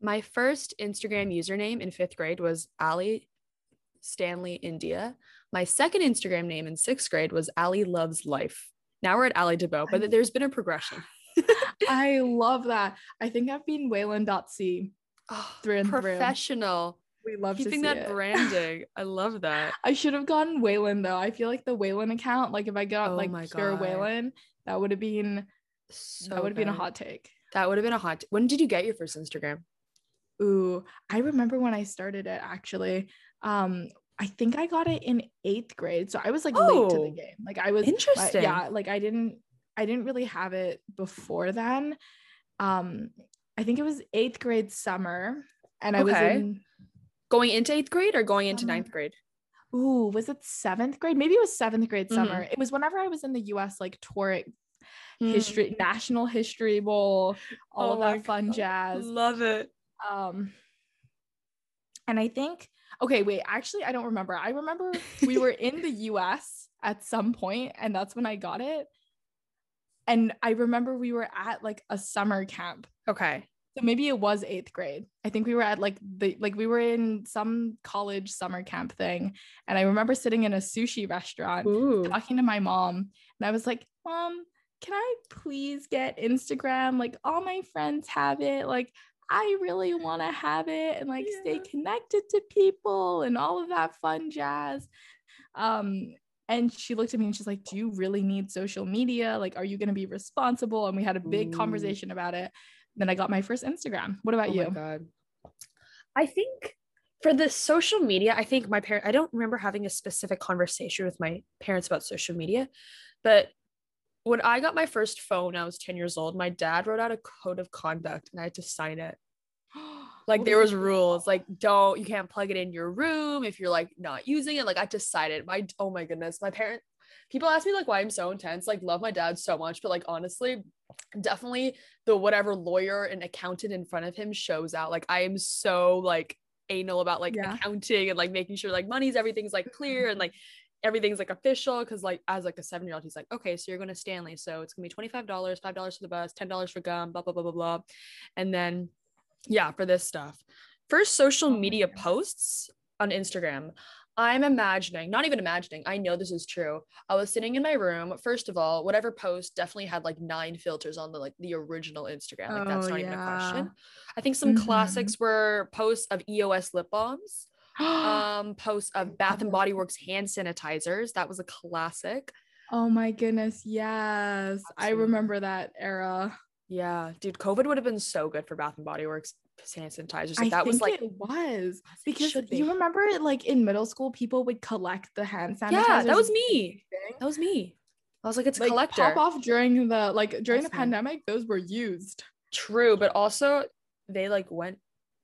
My first Instagram username in fifth grade was Ali Stanley India. My second Instagram name in sixth grade was Ali Loves Life. Now we're at Ali Debo, but there's been a progression. I love that. I think I've been Waylon.c. Oh, Through and through. professional. We love to Keeping that it. branding. I love that. I should have gotten Waylon though. I feel like the Waylon account, like if I got Oh like my pure God. Waylon, that would have been So that would have been a hot take. That would have been a hot. when did you get your first Instagram? Ooh, I remember when I started it actually. Um, I think I got it in eighth grade. So I was like late to Oh, the game. Like I was interesting. yeah, like I didn't I didn't really have it before then. Um, I think it was eighth grade summer. And I was in Going into eighth grade or going into Summer. ninth grade? ooh, was it seventh grade? Maybe it was seventh grade summer. It was whenever I was in the US, like touring Mm. history, National History Bowl, all Oh of that fun God. jazz. Love it. Um, and I think, okay, wait, actually, I don't remember. I remember we were in the US at some point, and that's when I got it. And I remember we were at like a summer camp. Okay. So maybe it was eighth grade. I think we were at like the like we were in some college summer camp thing. And I remember sitting in a sushi restaurant Ooh. talking to my mom and I was like, "Mom, can I please get Instagram? Like all my friends have it. Like I really want to have it and like stay connected to people and all of that fun jazz." Um and she looked at me and she's like, "Do you really need social media? Like are you going to be responsible?" And we had a big Ooh. conversation about it. Then I got my first Instagram. What about Oh you? my god. I think for the social media, I think my parents, I don't remember having a specific conversation with my parents about social media, but when I got my first phone, I was 10 years old. My dad wrote out a code of conduct and I had to sign it. Like there was rules, like don't you can't plug it in your room if you're like not using it. Like I decided my oh my goodness, my parent people ask me like why I'm so intense. Like love my dad so much, but like honestly, definitely the whatever lawyer and accountant in front of him shows out. Like I am so like anal about like Yeah. accounting and like making sure like money's everything's like clear and like everything's like official because like as like a seven year old he's like okay so you're going to stanley so it's going to be $25 $5 for the bus $10 for gum blah blah blah blah blah. And then yeah for this stuff. First social Oh media posts on instagram. I'm imagining not even imagining i know this is true. I was sitting in my room first of all whatever post definitely had like nine filters on the like the original instagram like that's Oh, not even a yeah. question i think some Mhm. classics were posts of eos lip balms um posts of bath and body works hand sanitizers that was a classic oh my goodness, yes. I remember that era. yeah dude covid would have been so good for bath and body works hand sanitizers like I that think was like it was it because should be. you remember like in middle school, people would collect the hand sanitizer. yeah that was me that was me i was like it's a Like collector pop off during the like during the Listen. pandemic, those were used. true but also they like went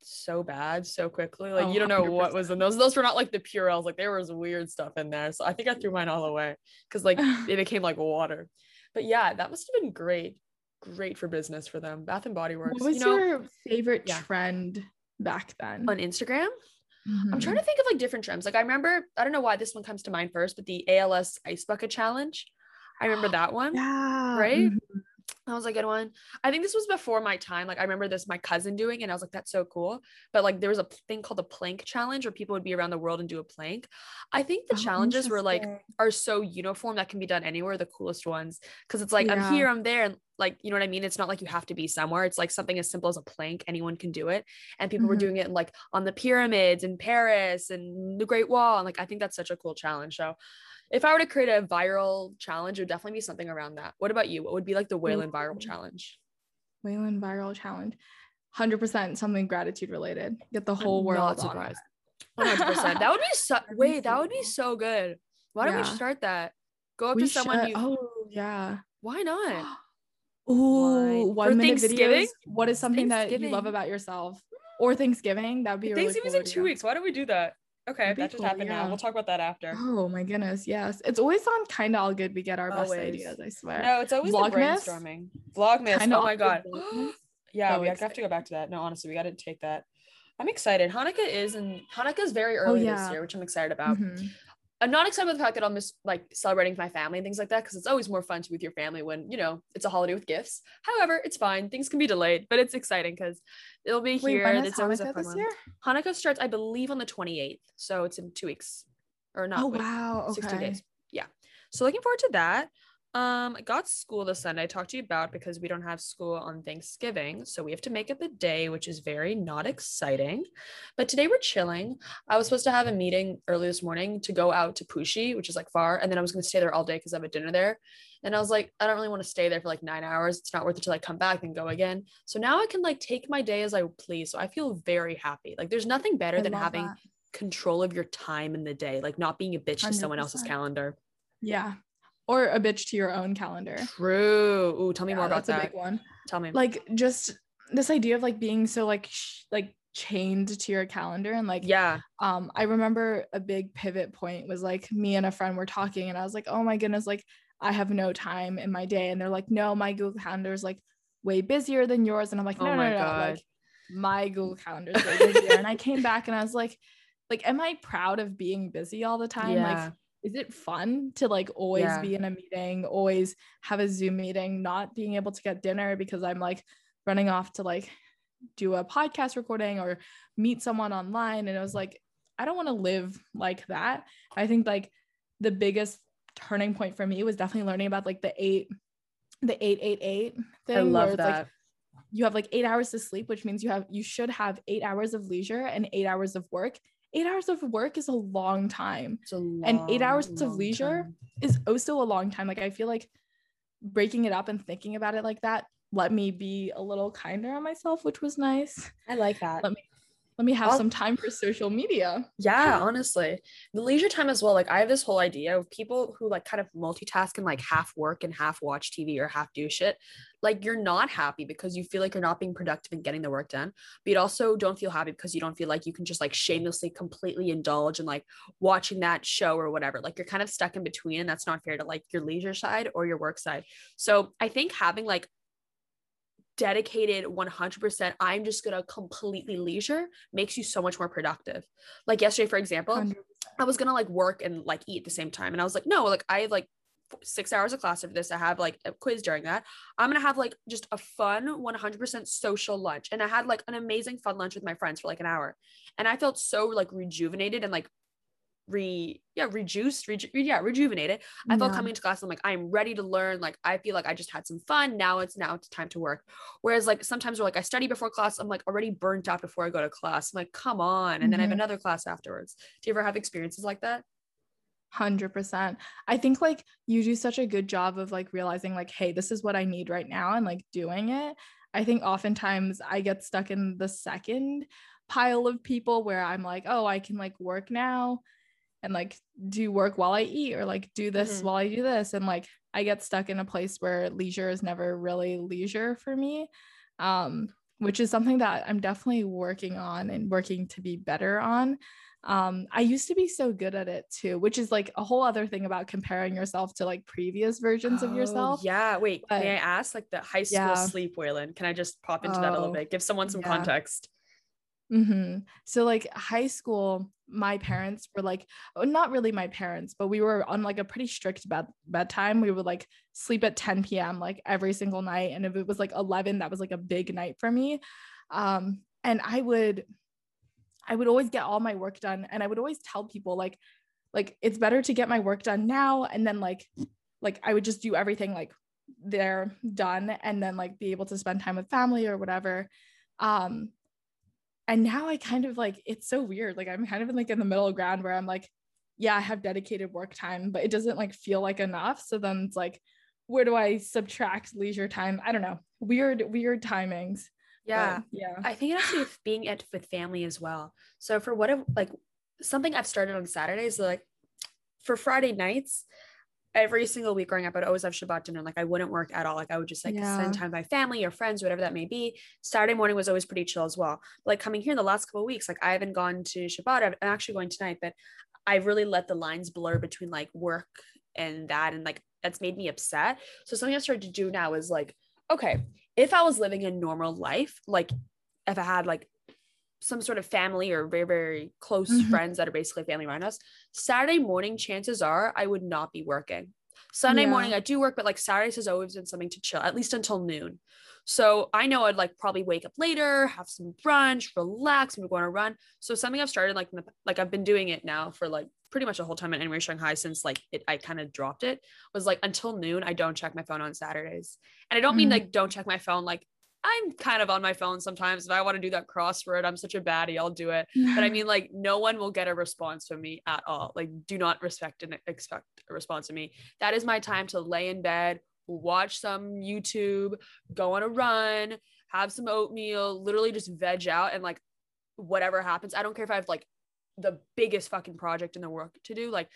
so bad so quickly like Oh, you don't know what 100%. was in those those were not like the purells like there was weird stuff in there so i think i threw mine all away because like it became like water but yeah that must have been great great for business for them bath and body works What was you know your favorite yeah. trend back then? on instagram i'm Mhm. trying to think of like different trends like i remember i don't know why this one comes to mind first but the als ice bucket challenge i remember that one Yeah. right? mhm. That was a good one. I think this was before my time. Like I remember this my cousin doing, and I was like, "That's so cool." But like there was a thing called the plank challenge, where people would be around the world and do a plank. I think the Oh, challenges were like are so uniform that can be done anywhere. The coolest ones, because it's like Yeah. I'm here, I'm there, and like you know what I mean. It's not like you have to be somewhere. It's like something as simple as a plank. Anyone can do it, and people were Mhm. doing it like on the pyramids in Paris and the Great Wall, and like I think that's such a cool challenge. So. If I were to create a viral challenge, it would definitely be something around that. What about you? What would be like the Waylon viral challenge? Waylon viral challenge. 100% something gratitude related. Get the whole I'm world surprised. 100%. That would be so wait, that would be so good. Why don't we start that? Go up We to someone you Oh, yeah. why not? Ooh, For one minute Thanksgiving? videos. What is something that you love about yourself? Or Thanksgiving? That would be a really Thanksgiving's cool in two weeks. Why don't we do that? Okay, that just cool, happened now. We'll talk about that after. Oh my goodness, yes. It's always on kind of all good. We get our best ideas, I swear. No, it's always the Vlogmas? brainstorming. Vlogmas. Kinda oh my god. yeah, So we have to go back to that. No, honestly, we got to take that. I'm excited. Hanukkah is and Hanukkah is very early yeah. this year, which I'm excited about. Mhm. I'm not excited about the fact that I'm just like celebrating with my family and things like that because it's always more fun to be with your family when you know it's a holiday with gifts. However, it's fine. Things can be delayed, but it's exciting because it'll be Wait, here. when and is it's always a Hanukkah fun this one. year? Hanukkah starts, I believe, on the 28th, so it's in two weeks or not. Oh wait, wow. 16 Okay. days. Yeah. So looking forward to that. Um, I got school this Sunday. I talked to you about because we don't have school on Thanksgiving, so we have to make it the day, which is very not exciting. But today we're chilling. I was supposed to have a meeting early this morning to go out to Puxi, which is like far, and then I was gonna stay there all day because I have a dinner there. And I was like, I don't really want to stay there for like nine hours. It's not worth it to like come back and go again. So now I can like take my day as I please. So I feel very happy. Like there's nothing better I than having that. control of your time in the day, like not being a bitch to someone else's calendar. Yeah. Or a bitch to your own calendar. True. Ooh, tell me Yeah, more about that's a big one. Tell me. Like just this idea of like being so like sh- like chained to your calendar and like yeah. um I remember a big pivot point was like me and a friend were talking and I was like, "Oh my goodness, like I have no time in my day." And they're like, "No, my Google calendar is like way busier than yours." And I'm like, Oh "No, no, my no, God. like my Google calendar is way busier." and I came back and I was like, like am I proud of being busy all the time? Yeah. Like is it fun to like always Yeah. be in a meeting, always have a Zoom meeting, not being able to get dinner because I'm like running off to like do a podcast recording or meet someone online and it was like I don't want to live like that. I think like the biggest turning point for me was definitely learning about like the eight the 888 thing I love it's like that. you have like 8 hours to sleep which means you have you should have 8 hours of leisure and 8 hours of work. 8 hours of work is a long time. A and eight hours of leisure time. Is also a long time. Like I feel like breaking it up and thinking about it like that let me be a little kinder on myself, which was nice. I like that. Let me let me have I'll- some time for social media. Yeah, honestly. The leisure time as well. Like I have this whole idea of people who like kind of multitask and like half work and half watch TV or half do shit. Like you're not happy because you feel like you're not being productive and getting the work done. But you also don't feel happy because you don't feel like you can just like shamelessly completely indulge in like watching that show or whatever. Like you're kind of stuck in between and that's not fair to like your leisure side or your work side. So I think having like dedicated 100% i'm just gonna completely leisure makes you so much more productive like yesterday for example 100%. I was gonna like work and like eat at the same time. And I was like, no, like I have like six hours of class after this. I have like a quiz during that. I'm gonna have like just a fun 100% social lunch. And I had like an amazing fun lunch with my friends for like an hour. And I felt so like rejuvenated and like re yeah rejuiced reju- yeah rejuvenated i felt Yeah. coming to class i'm like i'm ready to learn. Like i feel like i just had some fun. Now it's now it's time to work. Whereas like sometimes we're like i study before class i'm like already burnt out before i go to class. I'm like come on. And then i have Mhm. another class afterwards. Do you ever have experiences like that? Hundred percent. I think like you do such a good job of like realizing like, hey, this is what I need right now and like doing it. I think oftentimes I get stuck in the second pile of people where I'm like, oh, I can like work now and like do work while I eat or like do this Mhm. while I do this. And like I get stuck in a place where leisure is never really leisure for me. Um, which is something that I'm definitely working on and working to be better on um i used to be so good at it too which is like a whole other thing about comparing yourself to like previous versions of Oh, yourself yeah wait but- may i ask like the high school Yeah. sleep Waylon? can i just pop into that a little Oh, bit give someone some yeah. context hmm so like high school my parents were like oh, not really my parents but we were on like a pretty strict bed bedtime. We would like sleep at 10 p.m like every single night and if it was like 11 that was like a big night for me. Um and i would i would always get all my work done and i would always tell people like like it's better to get my work done now and then like like i would just do everything like they're done and then like be able to spend time with family or whatever. Um and now i kind of like it's so weird like i'm kind of in like in the middle ground where i'm like yeah i have dedicated work time but it doesn't like feel like enough. So then it's like where do i subtract leisure time? I don't know. Weird weird timings. But yeah. yeah. I think it has to do with being it with family as well. So for what if like something I've started on Saturdays, like for Friday nights, every single week growing up, I'd always have Shabbat dinner. Like I wouldn't work at all. Like I would just like Yeah. spend time with my family or friends, whatever that may be. Saturday morning was always pretty chill as well. Like coming here in the last couple of weeks, like I haven't gone to Shabbat. I'm actually going tonight, but I've really let the lines blur between like work and that, and like that's made me upset. So something I've started to do now is like, okay, if I was living a normal life, like if I had like some sort of family or very very close Mhm. friends that are basically family around us saturday morning chances are i would not be working sunday Yeah. morning i do work but like saturdays has always been something to chill at least until noon so i know i'd like probably wake up later have some brunch relax maybe go on a run so something i've started like the, like i've been doing it now for like pretty much the whole time at NYU Shanghai since like it i kind of dropped it was like until noon i don't check my phone on saturdays and i don't mean Mhm. like don't check my phone like I'm kind of on my phone sometimes. If I want to do that crossword, I'm such a baddie. I'll do it. But I mean, like, no one will get a response from me at all. Like, do not respect and expect a response from me. That is my time to lay in bed, watch some YouTube, go on a run, have some oatmeal, literally just veg out and like whatever happens. I don't care if I have like the biggest fucking project in the world to do. Like,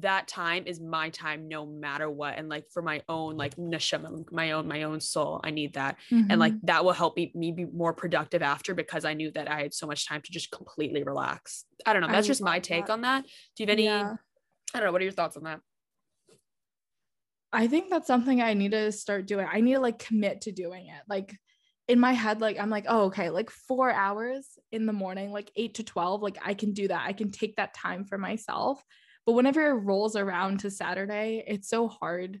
that time is my time no matter what. And like for my own like neshama, my own, my own soul, I need that and like Mhm. that will help me, me be more productive after because I knew that I had so much time to just completely relax. I don't know. I That's just my take that. on that. Do you have any? Yeah. I don't know. What are your thoughts on that? I think that's something I need to start doing. I need to like commit to doing it. Like in my head, like I'm like, oh, okay, like four hours in the morning, like eight to 12, like I can do that. I can take that time for myself. But whenever it rolls around to Saturday, it's so hard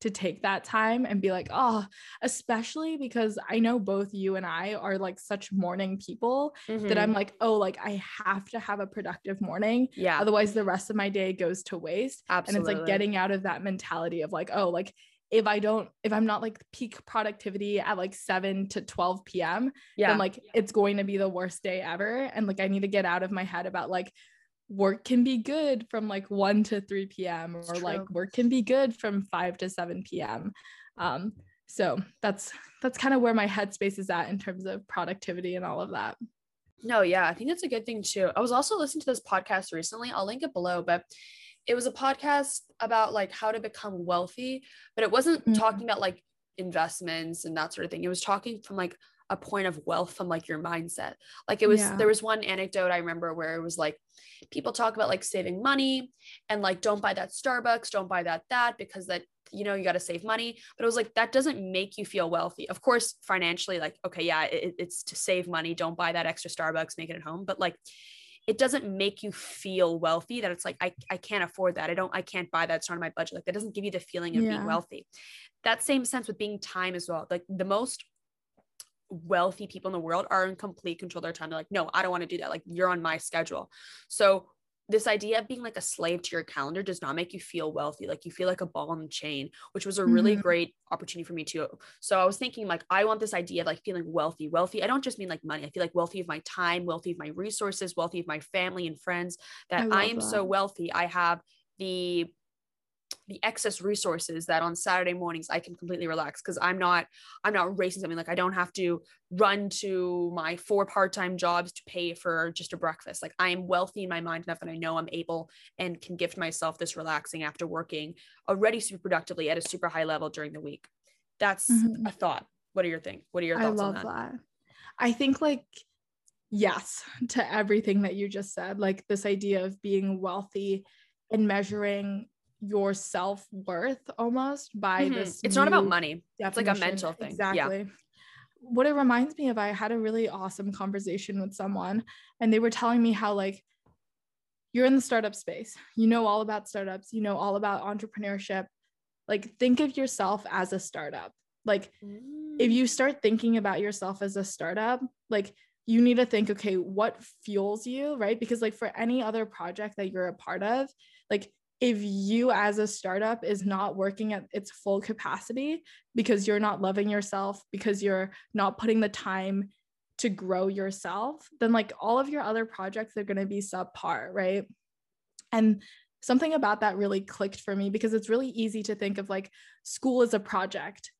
to take that time and be like, oh, especially because I know both you and I are like such morning people that mm-hmm. I'm like, oh, like I have to have a productive morning. yeah, Otherwise, the rest of my day goes to waste. Absolutely. and it's like getting out of that mentality of like oh like if i don't if i'm not like peak productivity at like 7 to 12 p.m yeah, then like it's going to be the worst day ever. And like i need to get out of my head about like work can be good from like 1 to 3 p.m or like work can be good from 5 to 7 p.m um so that's that's kind of where my headspace is at in terms of productivity and all of that No, yeah, I think that's a good thing too. I was also listening to this podcast recently. I'll link it below, but it was a podcast about like how to become wealthy, but it wasn't Mhm. talking about like investments and that sort of thing. It was talking from like a point of wealth from like your mindset. Like it was Yeah. there was one anecdote I remember where it was like people talk about like saving money and like don't buy that Starbucks, don't buy that that because that you know you got to save money. But it was like that doesn't make you feel wealthy. Of course financially like okay yeah it, it's to save money don't buy that extra starbucks make it at home. But like it doesn't make you feel wealthy that it's like I, I can't afford that. I don't i can't buy that. It's not on my budget. Like that doesn't give you the feeling of Yeah. being wealthy. That same sense with being time as well. Like the most wealthy people in the world are in complete control of their time they're like no i don't want to do that like you're on my schedule so this idea of being like a slave to your calendar does not make you feel wealthy. Like you feel like a ball on the chain, which was a really Mhm. great opportunity for me too. So I was thinking like I want this idea of like feeling wealthy. Wealthy. I don't just mean like money. I feel like wealthy of my time, wealthy of my resources, wealthy of my family and friends. That I I, am that. so wealthy. I have the the excess resources that on Saturday mornings I can completely relax because I'm not I'm not racing something like I don't have to run to my four part-time jobs to pay for just a breakfast. Like I am wealthy in my mind enough that I know I'm able and can gift myself this relaxing after working already super productively at a super high level during the week. That's Mhm. a thought. What are your thing? What are your I thoughts love on that? that. I think like yes to everything that you just said. Like this idea of being wealthy and measuring your self-worth almost by Mhm. this. It's not about money. It's like a mental thing. Yeah. Exactly. What it reminds me of, I had a really awesome conversation with someone, and they were telling me how like you're in the startup space. You know all about startups. You know all about entrepreneurship. Like think of yourself as a startup. Like if you start thinking about yourself as a startup, like you need to think, okay, what fuels you, right? Because like for any other project that you're a part of, like if you as a startup is not working at its full capacity because you're not loving yourself, because you're not putting the time to grow yourself, then like all of your other projects are going to be subpar, right? And something about that really clicked for me because it's really easy to think of like school is a project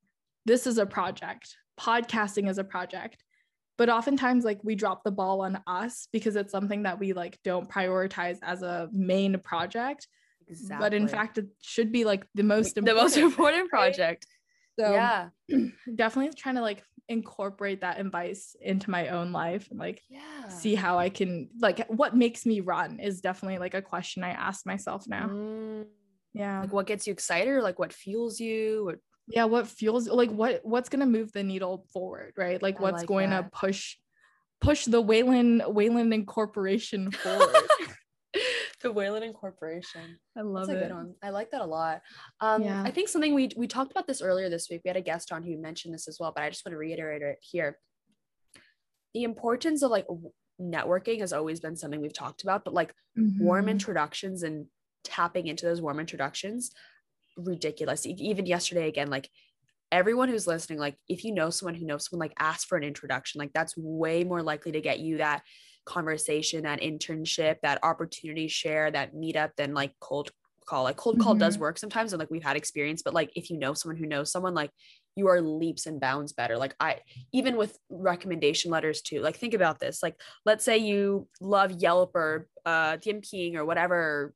this is a project podcasting is a project but oftentimes like we drop the ball on us because it's something that we like don't prioritize as a main project but in fact it should be like the most the important most important right? project. so yeah. definitely trying to like incorporate that advice into my own life and like Yeah. see how i can like what makes me run is definitely like a question i ask myself now Mm, yeah like what gets you excited or like what fuels you or yeah what fuels like what what's going to move the needle forward right like I what's like going to push push the Waylon Waylon Incorporation forward. the Waylon Incorporation. I love That's a it. good one. I like that a lot. Um, Yeah. I think something we we talked about this earlier this week. We had a guest on who mentioned this as well, but I just want to reiterate it here. The importance of like networking has always been something we've talked about, but like warm Mhm. introductions and tapping into those warm introductions, ridiculous. Even yesterday, again, like everyone who's listening, like if you know someone who knows someone, like ask for an introduction. Like that's way more likely to get you that conversation, that internship, that opportunity share, that meetup than like cold call. Like cold call does work sometimes, and like we've had experience, but like if you know someone who knows someone, like you are leaps and bounds better. Like I even with recommendation letters too. Like think about this. Like let's say you love Yelp or uh Dianping or whatever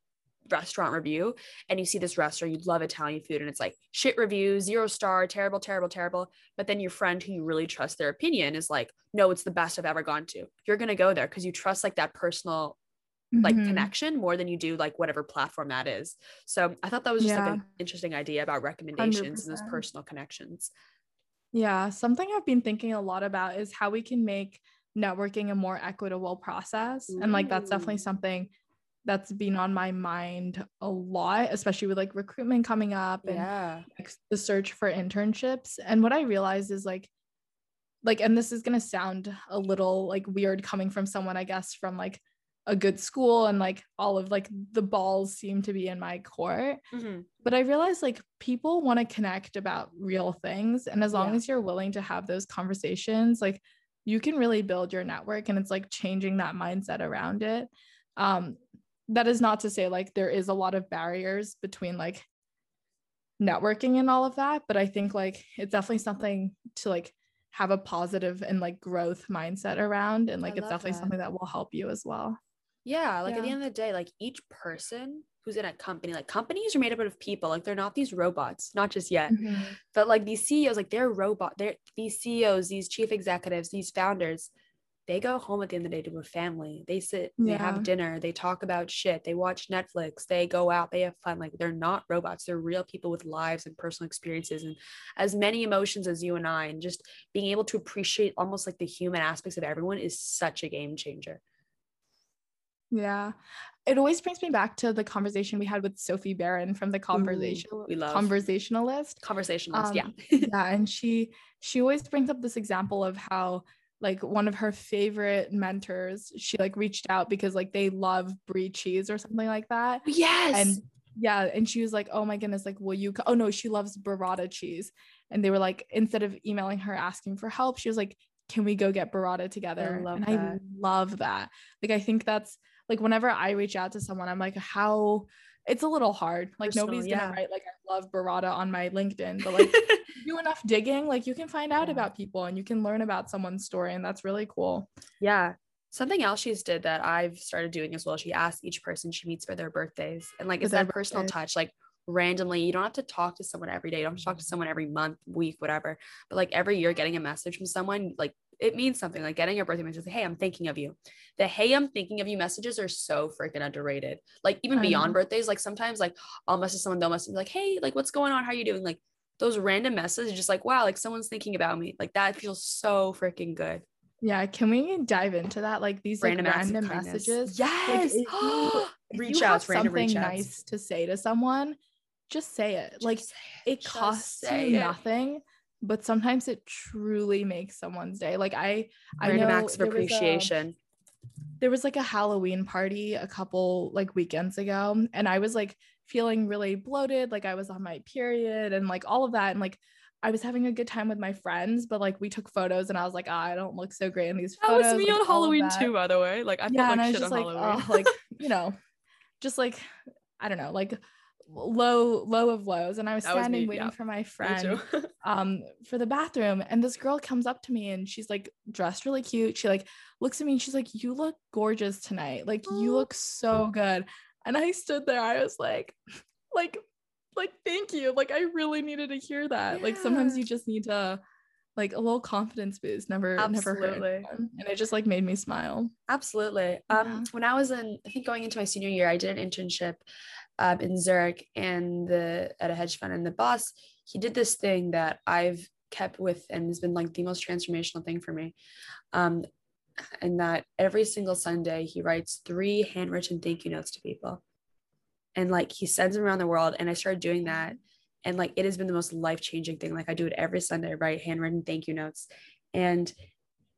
restaurant review and you see this restaurant you love Italian food and it's like shit review, zero star, terrible, terrible, terrible. But then your friend who you really trust their opinion is like, no, it's the best I've ever gone to. You're gonna go there because you trust like that personal like Mhm. connection more than you do like whatever platform that is. So I thought that was just like an interesting idea about recommendations and those personal connections. Yeah, something I've been thinking a lot about is how we can make networking a more equitable process. And like that's definitely something that's been on my mind a lot, especially with like recruitment coming up and Yeah. like, the search for internships. And what I realized is like like and this is going to sound a little like weird coming from someone I guess from like a good school and like all of like the balls seem to be in my court Mhm. but I realize like people want to connect about real things. And as long Yeah. as you're willing to have those conversations, like you can really build your network and it's like changing that mindset around it. Um, that is not to say like there is a lot of barriers between like networking and all of that, but I think like it's definitely something to like have a positive and like growth mindset around. And like I it's definitely that. something that will help you as well. Yeah, like at the end of the day, like each person who's in a company, like companies are made up of people. Like they're not these robots, not just yet. Mm-hmm. But like these CEOs, like they're robot, they're these CEOs, these chief executives, these founders, they go home at the end of the day to a family. They sit, they Yeah. have dinner, they talk about shit, they watch Netflix, they go out, they have fun. Like they're not robots. They're real people with lives and personal experiences and as many emotions as you and I. And just being able to appreciate almost like the human aspects of everyone is such a game changer. Yeah. It always brings me back to the conversation we had with Sophie Barron from the conversation we love. conversationalist. Conversationalist, yeah. Um, yeah, and she she always brings up this example of how like one of her favorite mentors, she like reached out because like they love brie cheese or something like that. Oh, yes. And yeah, and she was like, "Oh my goodness, like will you co-? Oh no, she loves burrata cheese." And they were like instead of emailing her asking for help, she was like, "Can we go get burrata together?" I love and that. I love that. Like I think that's like whenever I reach out to someone, I'm like, "How it's a little hard. Like Personal, nobody's gonna write like I love burrata on my LinkedIn, but like do enough digging, like you can find out Yeah. about people and you can learn about someone's story, and that's really cool. Yeah. Something else she's did that I've started doing as well. She asks each person she meets for their birthdays. And like it's that personal birthdays. touch. Like randomly, you don't have to talk to someone every day. You don't have to talk to someone every month, week, whatever. But like every year getting a message from someone, like it means something. Like getting a birthday message, hey, I'm thinking of you. The hey, I'm thinking of you messages are so freaking underrated. Like even beyond birthdays, like sometimes like I'll message someone, they'll message me like, hey, like what's going on? How are you doing? Like those random messages, just like, wow, like someone's thinking about me. Like that feels so freaking good. Yeah, can we dive into that? Like these like, random, of random messages. Yes. if you- reach out something reach nice to say to someone, just say it. like say it Just costs you it. Nothing, but sometimes it truly makes someone's day. Like I, I know acts of there was a- appreciation. there was like a Halloween party a couple like weekends ago, and I was like feeling really bloated, like I was on my period and like all of that. And like I was having a good time with my friends, but like we took photos and I was like, ah, I don't look so great in these That photos. That was me like, on Halloween too, by the way. Like I Yeah, felt and like I was shit on like, Halloween. oh, like, you know, just like I don't know, like low, low of lows. And I was That was standing me, waiting yeah. for my friend um for the bathroom and this girl comes up to me and she's like dressed really cute she like looks at me and she's like you look gorgeous tonight like you look so good and i stood there i was like like like thank you like i really needed to hear that like sometimes you just need to like a little confidence boost never never hurt anyone. and it just like made me smile Absolutely. Um, Yeah. when I was in, I think going into my senior year, I did an internship um, in Zurich and the at a hedge fund, and the boss he did this thing that I've kept with and has been like the most transformational thing for me. Um, and that every single Sunday he writes three handwritten thank you notes to people. And like he sends them around the world. And I started doing that. And like it has been the most life changing thing. Like I do it every Sunday, write handwritten thank you notes. And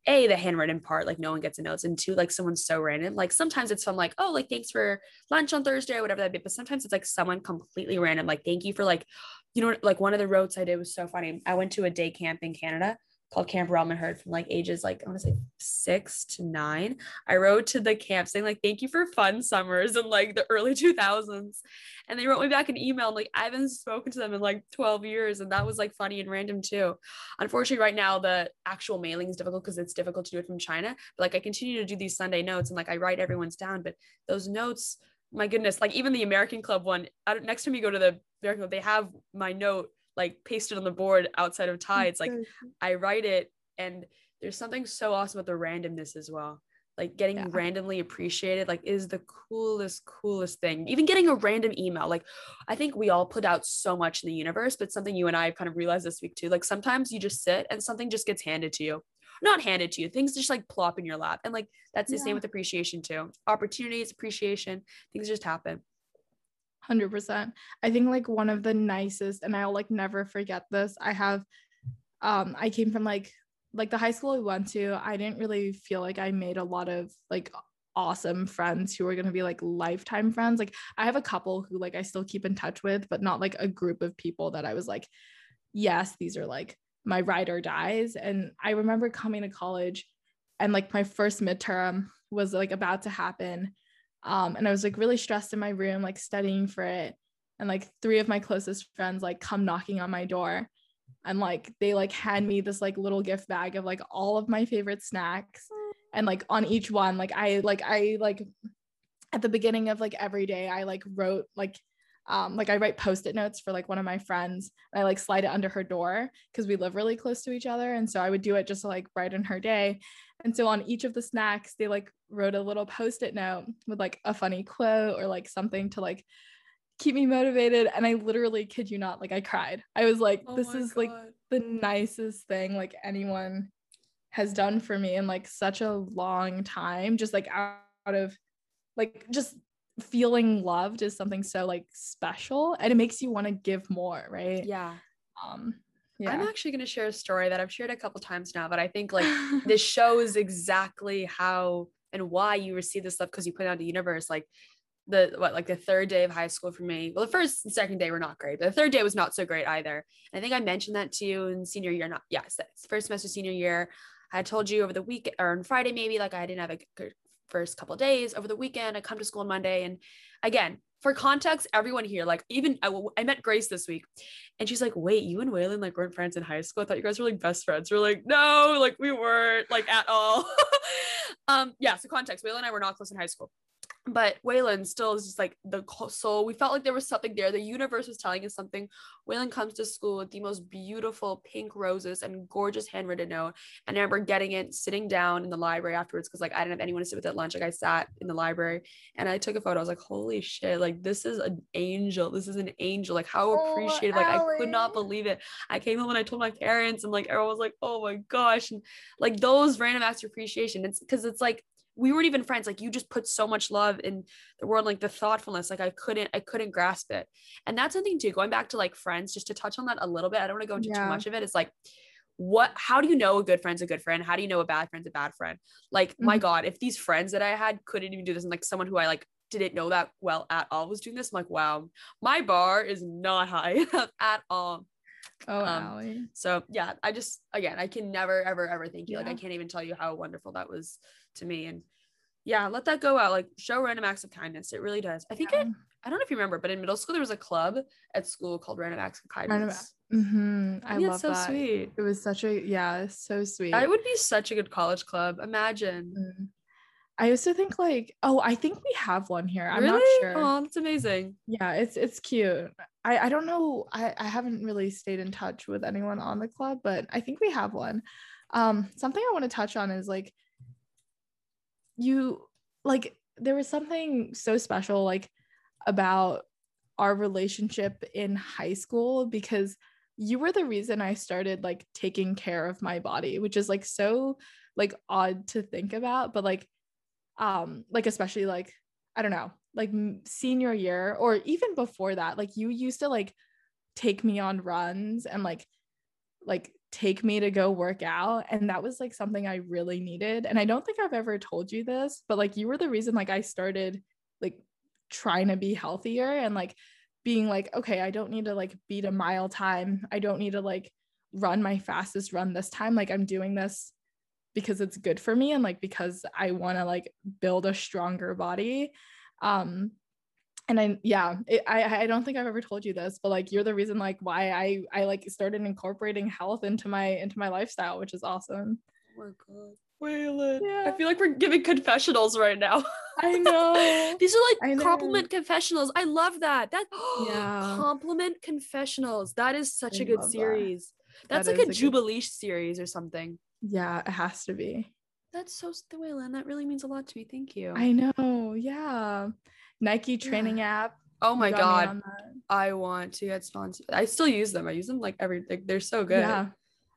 a the handwritten part like no one gets a notes and two like someone's so random. Like sometimes it's from like oh like thanks for lunch on thursday or whatever that be but sometimes it's like someone completely random like thank you for like you know like one of the roads i did was so funny. I went to a day camp in canada called Camp Robin from like ages like I want to say six to nine. I wrote to the camp saying like thank you for fun summers in like the early 2000s. And they wrote me back an email and like I haven't spoken to them in like 12 years. And that was like funny and random too. Unfortunately, right now the actual mailing is difficult because it's difficult to do it from China. But like I continue to do these Sunday notes and like I write everyone's down, but those notes, my goodness, like even the American Club one, next time you go to the American Club, they have my note like pasted on the board outside of tides like i write it and there's something so awesome about the randomness as well. Like getting yeah. randomly appreciated like is the coolest coolest thing. Even getting a random email like i think we all put out so much in the universe but something you and i kind of realized this week too like sometimes you just sit and something just gets handed to you. Not handed to you things just like plop in your lap and like that's the yeah. same with appreciation too. Opportunities appreciation things just happen 100% i think like one of the nicest and i'll like never forget this i have um i came from like like the high school we went to i didn't really feel like i made a lot of like awesome friends who are going to be like lifetime friends. Like i have a couple who like i still keep in touch with but not like a group of people that i was like yes these are like my ride or dies. And i remember coming to college and like my first midterm was like about to happen um, and I was like really stressed in my room, like studying for it. And like three of my closest friends like come knocking on my door and like they like hand me this like little gift bag of like all of my favorite snacks. And like on each one, like I like I like at the beginning of like every day, I like wrote like um, like I write post-it notes for like one of my friends and I like slide it under her door because we live really close to each other. And so I would do it just to like brighten her day. And so on each of the snacks, they like wrote a little post-it note with like a funny quote or like something to like keep me motivated. And I literally kid you not, like I cried. I was like, oh this is God. like the nicest thing like anyone has done for me in like such a long time. Just like out, out of like just feeling loved is something so like special and it makes you want to give more, right? Yeah. Um yeah. I'm actually going to share a story that I've shared a couple times now, but I think like this shows exactly how and why you receive this stuff because you put it out the universe. Like the what, like the third day of high school for me. Well, the first and second day were not great, but the third day was not so great either. I think I mentioned that to you in senior year. Not yes, first semester senior year. I told you over the week or on Friday maybe like I didn't have a good first couple days over the weekend. I come to school on Monday, and again, for context, everyone here, like even I, I met Grace this week, and she's like, "Wait, you and Waylon like weren't friends in high school? I thought you guys were like best friends." We're like, "No, like we weren't like at all." um, yeah. So context: Waylon and I were not close in high school but Waylon still is just like the soul. We felt like there was something there. The universe was telling us something. Waylon comes to school with the most beautiful pink roses and gorgeous handwritten note. And I remember getting it, sitting down in the library afterwards because like I didn't have anyone to sit with at lunch. Like I sat in the library and I took a photo. I was like, holy shit, like this is an angel. This is an angel. Like how oh, appreciative. Like I could not believe it. I came home and I told my parents and like everyone was like, oh my gosh. And like those random acts of appreciation. It's because it's like we weren't even friends like you just put so much love in the world like the thoughtfulness like i couldn't i couldn't grasp it and that's something too going back to like friends just to touch on that a little bit i don't want to go into yeah. too much of it it's like what how do you know a good friend's a good friend how do you know a bad friend's a bad friend like mm-hmm. my god if these friends that i had couldn't even do this and like someone who i like didn't know that well at all was doing this I'm like wow my bar is not high at all Oh, um, so yeah, I just again, I can never, ever, ever thank you. Yeah. Like I can't even tell you how wonderful that was to me. And yeah, let that go out. Like show random acts of kindness. It really does. I think yeah. it. I don't know if you remember, but in middle school there was a club at school called Random Acts of Kindness. Mm-hmm. I, love so that. sweet. It was such a yeah, so sweet. It would be such a good college club. Imagine. Mm-hmm. I used to think like, oh, I think we have one here. I'm really? not sure. Oh, that's amazing. Yeah, it's it's cute. I I don't know. I I haven't really stayed in touch with anyone on the club, but I think we have one. Um, something I want to touch on is like you like there was something so special like about our relationship in high school because you were the reason I started like taking care of my body, which is like so like odd to think about, but like um like especially like I don't know, like senior year or even before that, like you used to like take me on runs and like like take me to go work out and that was like something I really needed. And I don't think I've ever told you this, but like you were the reason like I started like trying to be healthier and like being like okay i don't need to like beat a mile time i don't need to like run my fastest run this time like i'm doing this because it's good for me and like because i want to like build a stronger body um and I yeah it, I I don't think I've ever told you this but like you're the reason like why I I like started incorporating health into my into my lifestyle which is awesome. Oh my god. Waylon. Yeah. I feel like we're giving confessionals right now. I know. These are like compliment confessionals. I love that. That yeah. compliment confessionals. That is such I a good series. That. That's that like a, a Jubilee good... series or something. Yeah, it has to be. That's so sweet, Waylon. That really means a lot to me. Thank you. I know. Yeah. Nike training app. Oh my god. I want to get sponsored. I still use them. I use them like every like they're so good. Yeah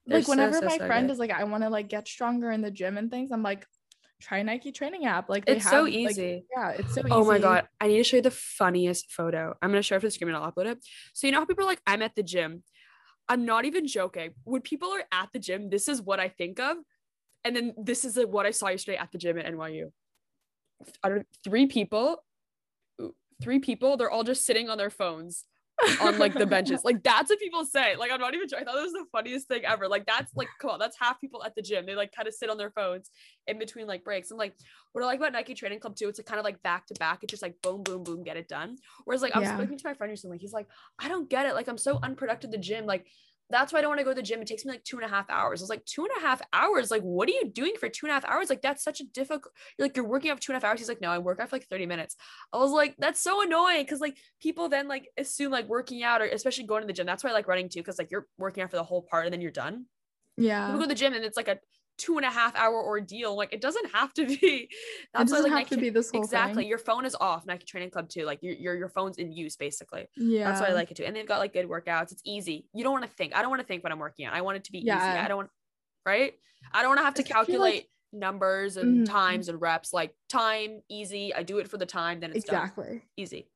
like whenever so, so, my so friend good. is like i want to like get stronger in the gym and things i'm like try nike training app like it's have, so easy like, yeah it's so easy. oh my god i need to show you the funniest photo i'm gonna show it for the screen and i'll upload it so you know how people are like i'm at the gym i'm not even joking when people are at the gym this is what i think of and then this is like what i saw yesterday at the gym at nyu I don't, three people three people they're all just sitting on their phones on like the benches. Like that's what people say. Like I'm not even sure. I thought that was the funniest thing ever. Like that's like come on, that's half people at the gym. They like kind of sit on their phones in between like breaks. And like what I like about Nike Training Club too, it's like kind of like back to back. It's just like boom, boom, boom, get it done. Whereas like I was yeah. speaking to my friend recently, he's like, I don't get it. Like I'm so unproductive at the gym. Like that's why I don't want to go to the gym. It takes me like two and a half hours. I was like, two and a half hours? Like, what are you doing for two and a half hours? Like, that's such a difficult, like, you're working out for two and a half hours. He's like, no, I work out for like 30 minutes. I was like, that's so annoying. Cause like people then like assume like working out or especially going to the gym. That's why I like running too. Cause like you're working out for the whole part and then you're done. Yeah. People go to the gym and it's like a two and a half hour ordeal. Like it doesn't have to be. That's it doesn't why, like, have Nike, to be this whole exactly. Thing. Your phone is off. Nike Training Club too. Like your your your phone's in use basically. Yeah, that's why I like it too. And they've got like good workouts. It's easy. You don't want to think. I don't want to think when I'm working out. I want it to be yeah. easy. I don't want. Right. I don't want to have to calculate. Like- numbers and mm-hmm. times and reps like time easy i do it for the time then it's exactly done. easy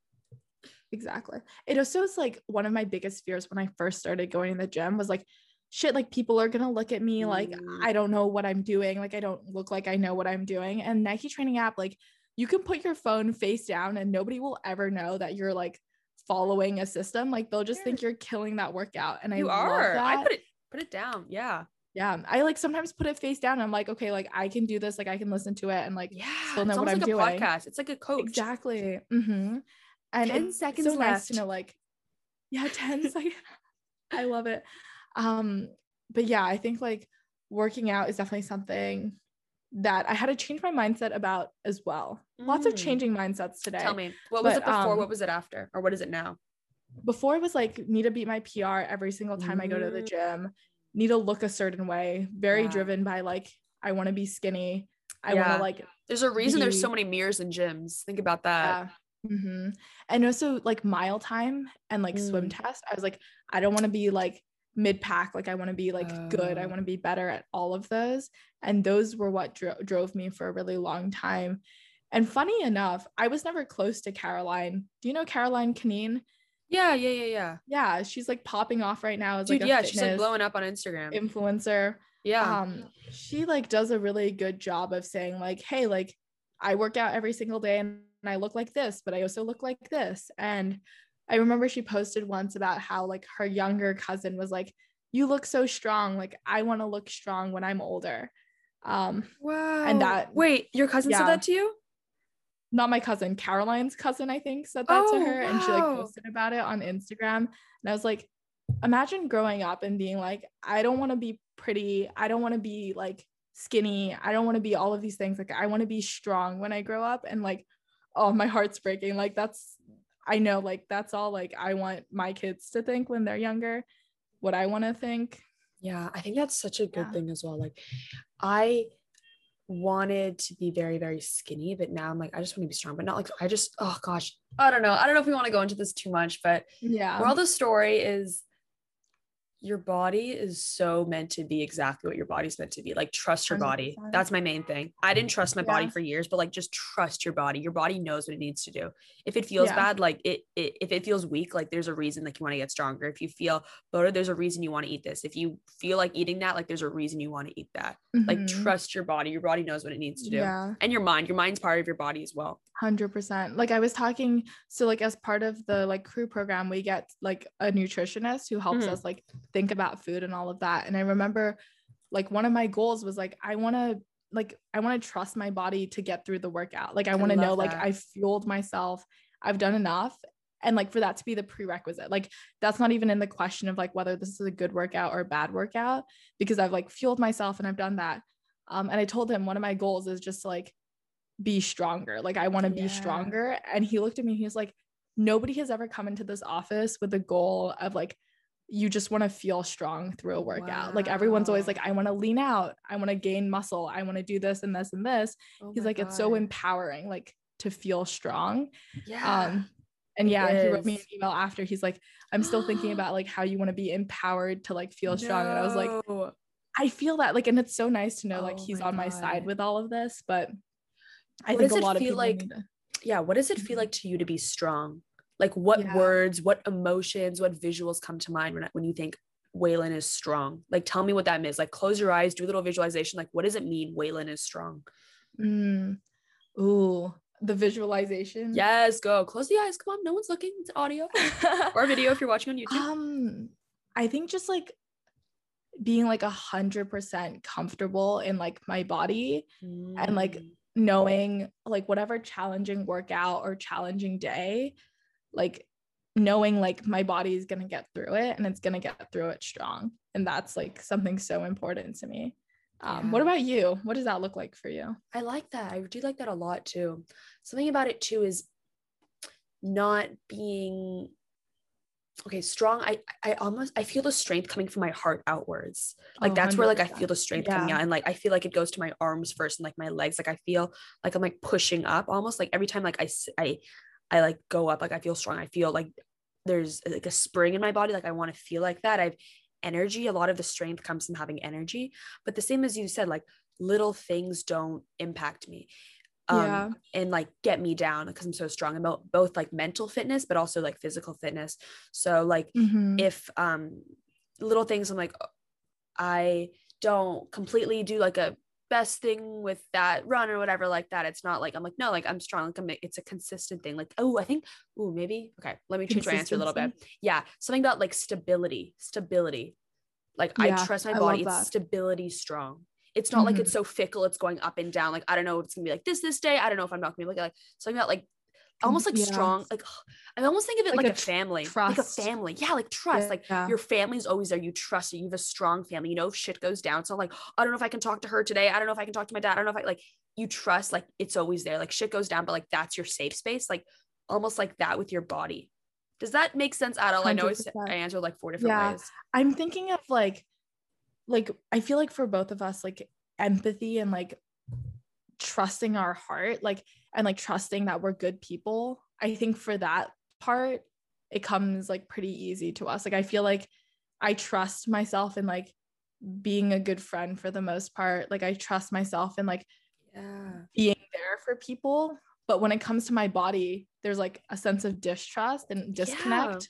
exactly it also is like one of my biggest fears when i first started going to the gym was like shit like people are gonna look at me like mm. i don't know what i'm doing like i don't look like i know what i'm doing. And nike training app like you can put your phone face down and nobody will ever know that you're like following a system like they'll just think you're killing that workout and you i are. I put it put it down yeah. Yeah i like sometimes put it face down i'm like okay like i can do this like i can listen to it and like yeah still know what i'm like doing. podcast it's like a coach. Exactly mm-hmm. and 10 seconds so left. nice to know like yeah 10 seconds i love it um, but yeah, I think like working out is definitely something that I had to change my mindset about as well. Mm. Lots of mm. changing mindsets today. Tell me, what was but, it before? Um, what was it after? Or what is it now? Before it was like need to beat my PR every single time mm. I go to the mm. gym, need to look a certain way, very yeah. driven by like, I want to be skinny. I yeah. want to like. There's a reason be... there's so many mirrors in gyms. Think about that. Yeah. Mm-hmm. And also like mile time and like mm. swim test. I was like, I don't want to be like mid pack like i want to be like good. I oh. want to be better at all of those. And those were what dro- drove me for a really long time. And funny enough i was never close to caroline. Do you know caroline Canine? yeah yeah yeah yeah. Yeah she's like popping off right now as Dude, like yeah she's like blowing up on instagram. influencer. Yeah. Um she like does a really good job of saying like hey like i work out every single day and i look like this but i also look like this. And I remember she posted once about how like her younger cousin was like, "You look so strong. Like I want to look strong when I'm older." Um, wow. And that wait, your cousin yeah, said that to you? Not my cousin, Caroline's cousin, I think, said that oh, to her, wow. and she like posted about it on Instagram. And I was like, imagine growing up and being like, I don't want to be pretty. I don't want to be like skinny. I don't want to be all of these things. Like I want to be strong when I grow up. And like, oh, my heart's breaking. Like that's I know like that's all like I want my kids to think when they're younger, what I want to think. Yeah, I think that's such a good yeah. thing as well. Like I wanted to be very very skinny but now i'm like i just want to be strong but not like i just oh gosh i don't know i don't know if we want to go into this too much but yeah moral of the story is your body is so meant to be exactly what your body's meant to be. Like trust your body. That's my main thing. I didn't trust my body for years, but like just trust your body. Your body knows what it needs to do. If it feels Yeah. bad, like it, it if it feels weak, like there's a reason like you want to get stronger. If you feel bloated, there's a reason you want to eat this. If you feel like eating that, like there's a reason you want to eat that. Like Mhm. trust your body. Your body knows what it needs to do. Yeah. And your mind. Your mind's part of your body as well. Hundred percent. Like I was talking, so like as part of the like crew program, we get like a nutritionist who helps Mhm. us like think about food and all of that. And I remember like one of my goals was like I want to like I want to trust my body to get through the workout. Like I I want to know love like. I've fueled myself, I've done enough. And like for that to be the prerequisite, like that's not even in the question of like whether this is a good workout or a bad workout because I've like fueled myself and I've done that. Um, and I told him one of my goals is just to, like be stronger. Like I want to Yeah. be stronger. And he looked at me, he was like, nobody has ever come into this office with the goal of like, you just want to feel strong through a workout. Like everyone's always like, I want to lean out, I want to gain muscle, I want to do this and this and this. Oh He's like, it's so empowering, like to feel strong. yeah. Um, and yeah, he wrote me an email after. He's like, I'm still thinking about like how you want to be empowered to like feel strong. And I was like, I feel that like, and it's so nice to know like Oh he's my on my side with all of this. But I What think does a it lot of feel people like- to- yeah what does it feel like to you to be strong? Like what Yeah. words what emotions what visuals come to mind when, when you think waylon is strong? Like tell me what that means. Like close your eyes do a little visualization. Like what does it mean waylon is strong? Mm. Ooh, the visualization. yes go. Close the eyes. Come on no one's looking. It's audio. Or video if you're watching on youtube. Um, I think just like being like a hundred percent comfortable in like my body, and, like, Mm. Knowing like whatever challenging workout or challenging day, like knowing like my body is gonna get through it and it's gonna get through it strong. And that's like something so important to me. Um, what about you? What does that look like for you? I like that. I do like that a lot too. Something about it too is not being okay, strong. I I almost I feel the strength coming from my heart outwards. Like Oh, that's where like I feel the strength coming out and like I feel like it goes to my arms first and like my legs. Like I feel like I'm like pushing up almost like every time like i i i like go up like I feel strong. I feel like there's uh, like a spring in my body like I want to feel like that. I've energy. A lot of the strength comes from having energy. But the same as you said like little things don't impact me um Yeah. and like get me down because i'm so strong about both like mental fitness but also like physical fitness. So like Mhm. if um little things i'm like i don't completely do like a best thing with that run or whatever like that it's not like i'm like no like i'm strong like I'm, it's a consistent thing like oh i think oh maybe okay let me change my answer a little bit. Yeah something about like stability stability. Like i trust my body it's stability strong it's not like Mhm. it's so fickle it's going up and down like i don't know if it's gonna be like this this day i don't know if i'm not gonna be like, like something about like almost like Yeah. strong like i almost think of it Like like, a a family like a family yeah like trust like Yeah. your family's always there you trust it you have a strong family you know if shit goes down so like i don't know if i can talk to her today i don't know if i can talk to my dad i don't know if i like you trust like it's always there like shit goes down but like that's your safe space like almost like that with your body does that make sense at all i know it's, i answered like four different Yeah. ways I'm thinking of like, like I feel like for both of us, like empathy and like trusting our heart, like and like trusting that we're good people. I think for that part, it comes like pretty easy to us. Like I feel like I trust myself in like being a good friend for the most part. Like I trust myself in like yeah being there for people. But when it comes to my body, there's like a sense of distrust and disconnect.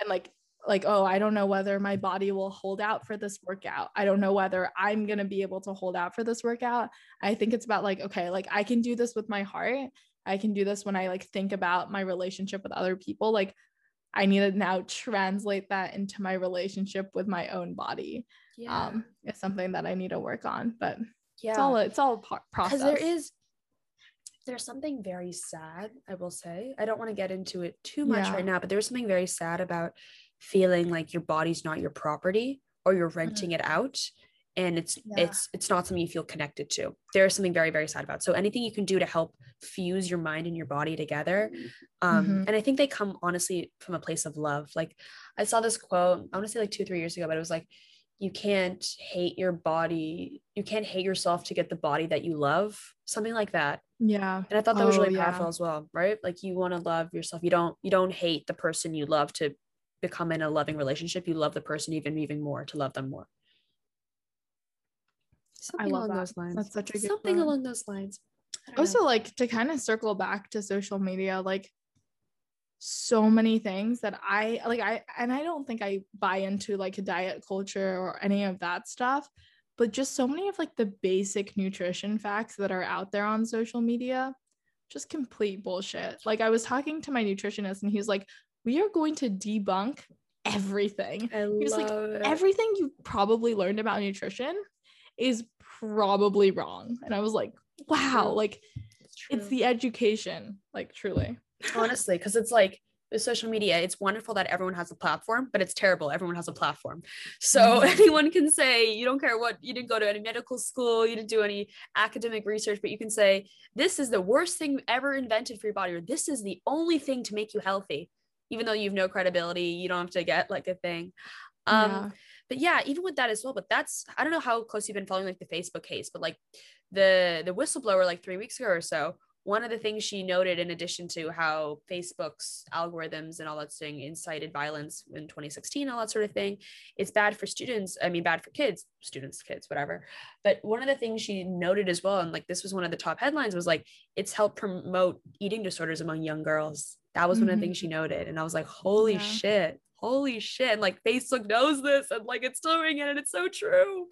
And like, like, oh, I don't know whether my body will hold out for this workout. I don't know whether I'm gonna be able to hold out for this workout. I think it's about like, okay, like I can do this with my heart. I can do this when I like think about my relationship with other people. Like I need to now translate that into my relationship with my own body. yeah Um, it's something that I need to work on, but yeah it's all it's all par- process. because there is there's something very sad i will say i don't want to get into it too much Yeah. right now but there's something very sad about feeling like your body's not your property or you're renting it out and it's Mm-hmm. Yeah. it's it's not something you feel connected to there's something very very sad about so anything you can do to help fuse your mind and your body together um Mhm. and i think they come honestly from a place of love like i saw this quote i want to say like two three years ago but it was like you can't hate your body you can't hate yourself to get the body that you love something like that yeah. and i thought that was Oh, really yeah. powerful as well right like you want to love yourself you don't you don't hate the person you love to become in a loving relationship, you love the person even even more to love them more. Something love along that. those lines. That's such a good Something along those lines. I don't know. also like to kind of circle back to social media like so many things that i like i and i don't think i buy into like a diet culture or any of that stuff but just so many of like the basic nutrition facts that are out there on social media just complete bullshit like i was talking to my nutritionist and he was like we are going to debunk everything. I was like, it. everything you probably learned about nutrition is probably wrong. And i was like wow like it's true. the education like truly. Honestly because it's like with social media it's wonderful that everyone has a platform but it's terrible. Everyone has a platform. So Mhm. anyone can say you don't care what you didn't go to any medical school you didn't do any academic research but you can say this is the worst thing ever invented for your body or this is the only thing to make you healthy even though you have no credibility you don't have to get like a thing. Um yeah. but yeah even with that as well but that's i don't know how close you've been following like the facebook case but like the the whistleblower like three weeks ago or so one of the things she noted in addition to how facebook's algorithms and all that thing incited violence in 2016 all that sort of thing it's bad for students i mean bad for kids students kids whatever. But one of the things she noted as well and like this was one of the top headlines was like it's helped promote eating disorders among young girls that was one of the mm-hmm. things she noted and i was like holy Yeah. shit holy shit and like facebook knows this and like it's doing it and it's so true.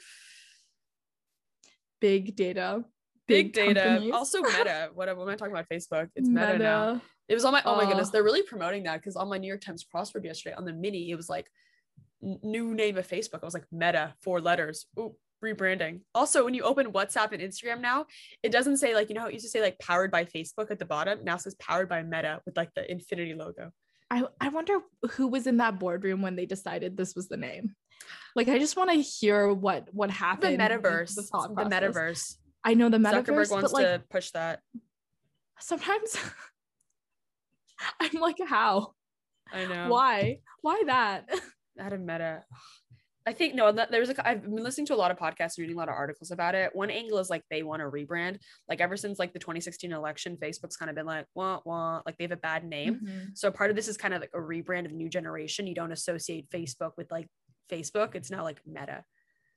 Big data. Big, data. companies. also meta. What, am- i talking about facebook? It's meta, now. It was on my oh my goodness they're really promoting that because on my new york times crossword yesterday on the mini it was like new name of facebook. I was like meta four letters. Ooh, rebranding. Also when you open whatsapp and instagram now it doesn't say like you know how it used to say like powered by facebook at the bottom? Now it says powered by meta with like the infinity logo. I, I wonder who was in that boardroom when they decided this was the name. Like i just want to hear what what happened The metaverse. the the, metaverse. I know the metaverse. zuckerberg wants but like to push that. sometimes i'm like how? I know. Why? Why that? Out of meta i think no there's a i've been listening to a lot of podcasts reading a lot of articles about it. One angle is like they want to rebrand. Like ever since like the 2016 election facebook's kind of been like wah wah like they have a bad name. Mhm. so part of this is kind of like a rebrand of new generation. You don't associate facebook with like facebook. It's now like meta.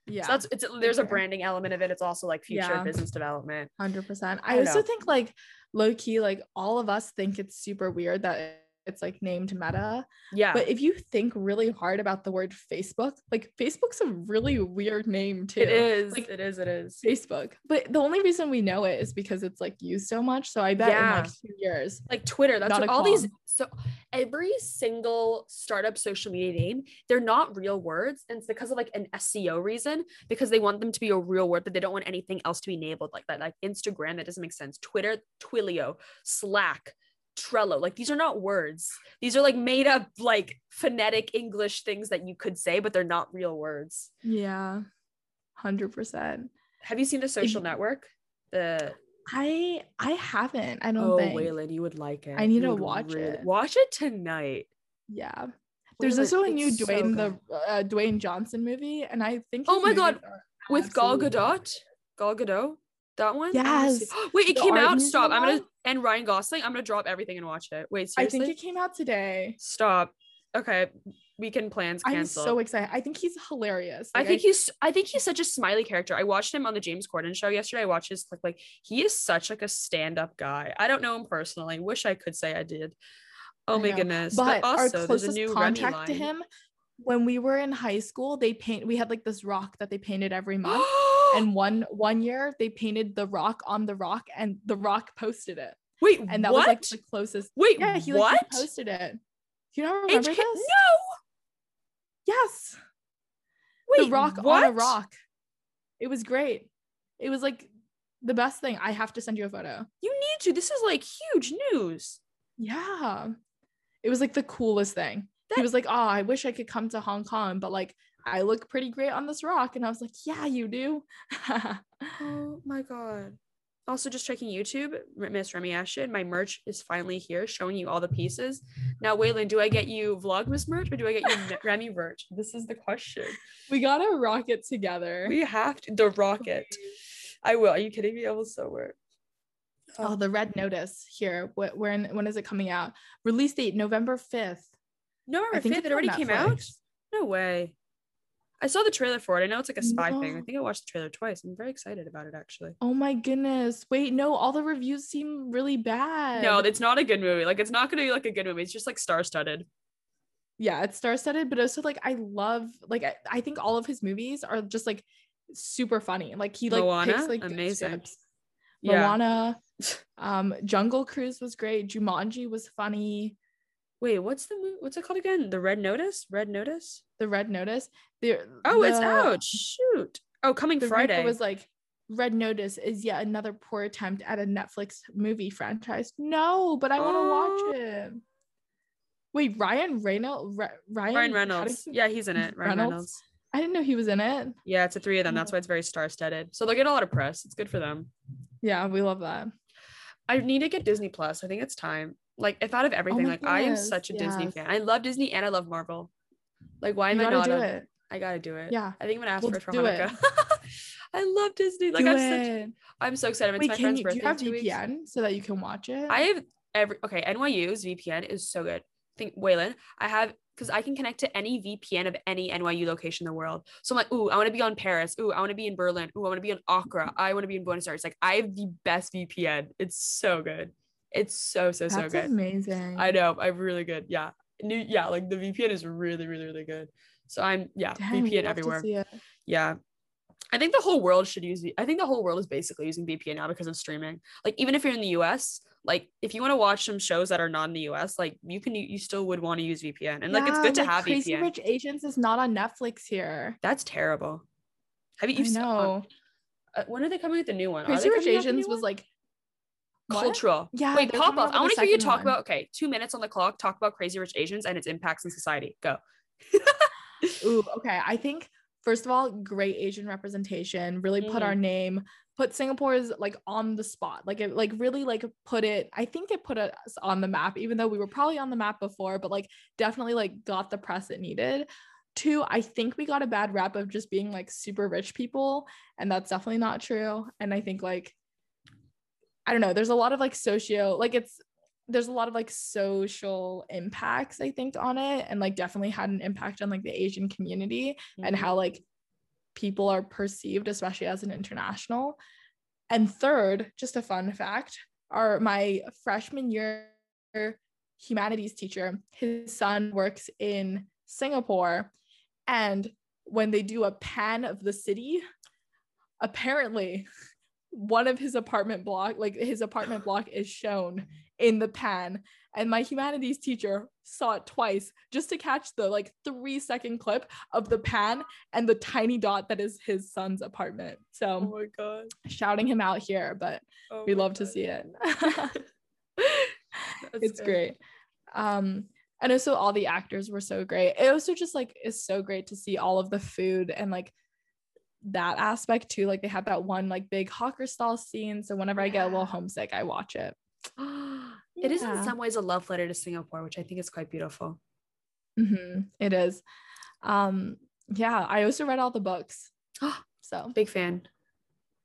Yeah. so that's it's there's a branding element of it. It's also like future Yeah. business development. Hundred percent. I I also know. think like low key, like all of us think it's super weird that it's like named Meta. yeah But if you think really hard about the word Facebook, like Facebook's a really weird name too. it is Like, it is it is Facebook. But the only reason we know it is because it's like used so much. So I bet in Yeah. like two years. like Twitter. That's what all these. So every single startup social media name, they're not real words, and it's because of like an SEO reason. Because they want them to be a real word, but they don't want anything else to be enabled like that. Like Instagram, that doesn't make sense. Twitter, Twilio, Slack. Trello, like these are not words. These are like made up, like phonetic English things that you could say, but they're not real words. Yeah. Hundred percent. Have you seen the social Ex- network? The I I haven't. I don't oh, think. Waylon, you would like it. I need You to watch it. Watch it tonight. Yeah. There's Waylon, also a new it's so Dwayne the uh, Dwayne Johnson movie, and I think. Oh my God, with Gal Gadot. Gal Gadot, that one. I Yes. Wait, it The came out. Stop. I'm gonna and Ryan Gosling. I'm gonna drop everything and watch it. Wait, seriously? I think it came out today. Stop. Okay, weekend plans I'm so excited. I think he's hilarious. I Like, think he's. I think he's such a smiley character. I watched him on the James Corden show yesterday. I watched his clip. Like he is such like a stand-up guy. I don't know him personally. Wish I could say I did. Oh I my know. goodness. But, also, our there's a closest new contact to line. him, when we were in high school, they paint. We had like this rock that they painted every month, and one one year they painted the rock on the rock, and the rock posted it, wait, and that what? was like the closest. wait, Yeah, he like what? posted it. You don't remember HK this? No. Yes. Wait, the rock what? on a rock. It was great. It was like the best thing. I have to send you a photo. You need to. This is like huge news. Yeah. It was like the coolest thing. That- he was like, Oh, I wish I could come to Hong Kong, but like I look pretty great on this rock. And I was like, Yeah, you do. Oh my god. Also, just checking YouTube, Miss Remi Ashten, my merch is finally here, showing you all the pieces. Now, Waylon, do I get you Vlogmas merch or do I get you Remy merch? This is the question. we gotta rock it together. We have to. The rocket. I will. Are you kidding me? I will so wear. it. Oh, the red notice here. What when when is it coming out? Release date November 5th. November 5th, it already came out? No way. I saw the trailer for it. I know it's like a spy thing. I think I watched the trailer twice. I'm very excited about it actually. Oh my goodness. Wait, no, all the reviews seem really bad. No, it's not a good movie. Like it's not gonna be like a good movie. It's just like star studded. yeah, it's star studded, but also like I love like I, I think all of his movies are just like super funny. Like he like Moana? picks like Amazing. scripts. Yeah. Moana, um, Jungle Cruise was great. Jumanji was funny. Wait, what's the movie? What's it called again? The Red Notice? Red Notice? The Red Notice. The Oh, it's out. Shoot. Oh, coming The Friday. Friday was like Red Notice is yet another poor attempt at a Netflix movie franchise. No, but I want to Oh. watch it. Wait, Ryan Reynolds? Ryan, Ryan Reynolds. Paddington? Yeah, he's in it. Ryan Reynolds? Reynolds. I didn't know he was in it. Yeah, it's a three of them. That's why it's very star studded. So they'll get a lot of press. It's good for them. Yeah, we love that. I need to get Disney Plus. I think it's time. Like, if out of oh everything, my like I am such a Disney fan. I love Disney and I love Marvel. Like, why am I not? do a- it. I gotta do it. Yeah. I think I'm gonna ask Well, for it for do. Hanukkah. I love Disney. Like do I'm such. I'm so excited. It's Wait, my friend's you, do birthday. you have. VPN so that you can watch it? I have every okay. NYU's VPN is so good. Think Waylon. I have because I can connect to any VPN of any NYU location in the world. So I'm like, ooh, I want to be on Paris. Ooh, I want to be in Berlin. Ooh, I want to be in Accra. I want to be in Buenos Aires. Like I have the best VPN. It's so good. It's so so so good. That's good. amazing. I know. I'm really good. Yeah. New. Yeah. Like the VPN is really really really good. So I'm yeah VPN everywhere. Yeah. I think the whole world should use. I think the whole world is basically using VPN now because of streaming. Like even if you're in the US, like if you want to watch some shows that are not in the US, like you can you still would want to use VPN. And like it's Yeah, good to like have Crazy VPN. Rich Asians is not on Netflix here. That's terrible. Have you? Seen- know. uh, when are they coming with the new one? Crazy Rich coming out with the Asians was like what? cultural. Yeah, Wait, pop off. I want to hear you talk one. about. Okay, two minutes on the clock. Talk about Crazy Rich Asians and its impacts in society. Go. Ooh, okay. I think first of all, great Asian representation. Really put Mm. our name, put Singapore's like on the spot. Like it, like really like put it. I think it put us on the map, even though we were probably on the map before, but like definitely like got the press it needed. Two, I think we got a bad rap of just being like super rich people, and that's definitely not true. And I think like I don't know, there's a lot of like socio, like it's there's a lot of like social impacts i think on it and like definitely had an impact on like the asian community and Mhm. how like people are perceived especially as an international and third just a fun fact are my freshman year humanities teacher his son works in singapore and when they do a pan of the city apparently one of his apartment block like his apartment block is shown in the pan and my humanities teacher saw it twice just to catch the like three second clip of the pan and the tiny dot that is his son's apartment. So Oh my god. shouting him out here but Oh we love to see it. It's good. great. Um and also all the actors were so great. It also just like is so great to see all of the food and like that aspect too like they have that one like big hawker stall scene so whenever i get a little homesick i watch it It is in some ways a love letter to Singapore, which I think is quite beautiful. Mhm, it is um yeah i also read all the books so Big fan.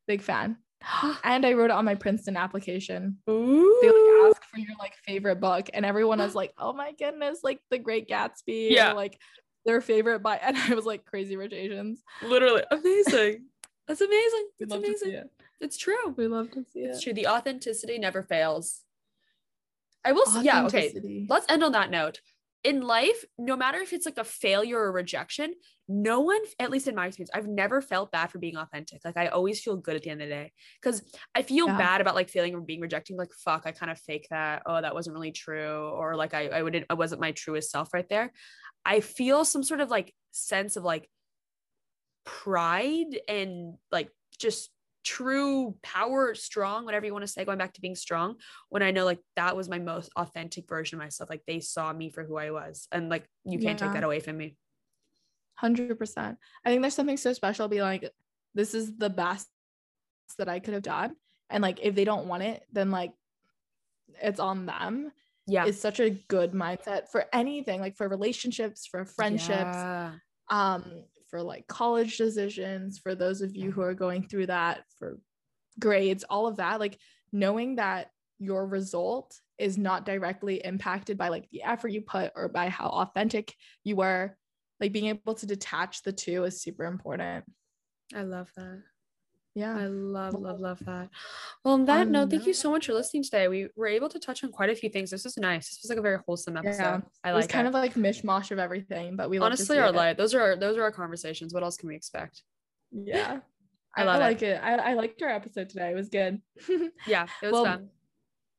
big fan and i wrote it on my princeton application Ooh. they like ask for your like favorite book and everyone was like oh my goodness like the great gatsby Yeah. or like their favorite by and i was like crazy rich asians Literally amazing. That's amazing. we It's love to amazing. see it It's true. we love to see It's it true. The authenticity never fails. I will say, yeah, okay. Let's end on that note. In life, no matter if it's like a failure or rejection, no one, at least in my experience, I've never felt bad for being authentic. Like I always feel good at the end of the day. Cause I feel Yeah. bad about like failing or being rejected. Like, fuck, I kind of fake that. Oh, that wasn't really true. Or like I, I wouldn't, I wasn't my truest self right there. I feel some sort of like sense of like pride and like just true power, strong, whatever you want to say, going back to being strong, when I know like that was my most authentic version of myself. Like they saw me for who I was. And like you can't take that away from me. 100% i think there's something so special be like this is the best that i could have done and like if they don't want it then like it's on them Yeah. it's such a good mindset for anything like for relationships for friendships Yeah. um for like college decisions for those of you who are going through that for grades all of that like knowing that your result is not directly impacted by like the effort you put or by how authentic you were like being able to detach the two is super important I love that. Yeah I love, love, love that. Well, on that On note, thank you so much for listening today. We were able to touch on quite a few things. This was nice. This was like a very wholesome episode. Yeah, I it was kind it. of like mishmash of everything but we honestly our life. Those are our, those are our conversations. What else can we expect? yeah I love it. like it I, I liked our episode today it was good Yeah, it was Well, fun.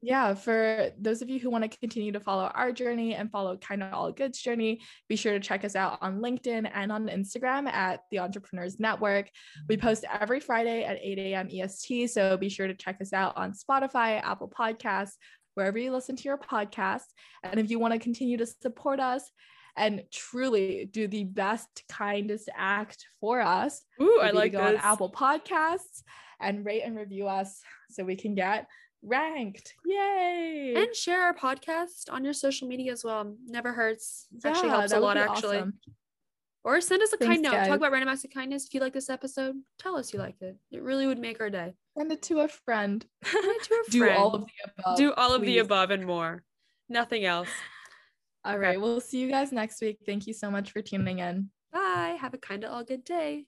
Yeah, for those of you who want to continue to follow our journey and follow kind of all goods journey, be sure to check us out on LinkedIn and on Instagram at the Entrepreneurs Network. We mm-hmm. post every Friday at 8 a.m. EST, so be sure to check us out on Spotify, Apple Podcasts, wherever you listen to your podcasts. And if you want to continue to support us and truly do the best, kindest act for us, Ooh, I like go on. Apple Podcasts and rate and review us so we can get ranked. Yay! and share our podcast on your social media as well. Never hurts. actually helps a lot actually. awesome. Or send us a Thanks, kind note. guys. Talk about random acts of kindness. If you like this episode, tell us you liked it. It really would make our day. Send it to a friend. Send it to a Do all of the above. Do all of the above and more. Nothing else. All right. We'll see you guys next week. Thank you so much for tuning in. Bye. Have a kind of all good day.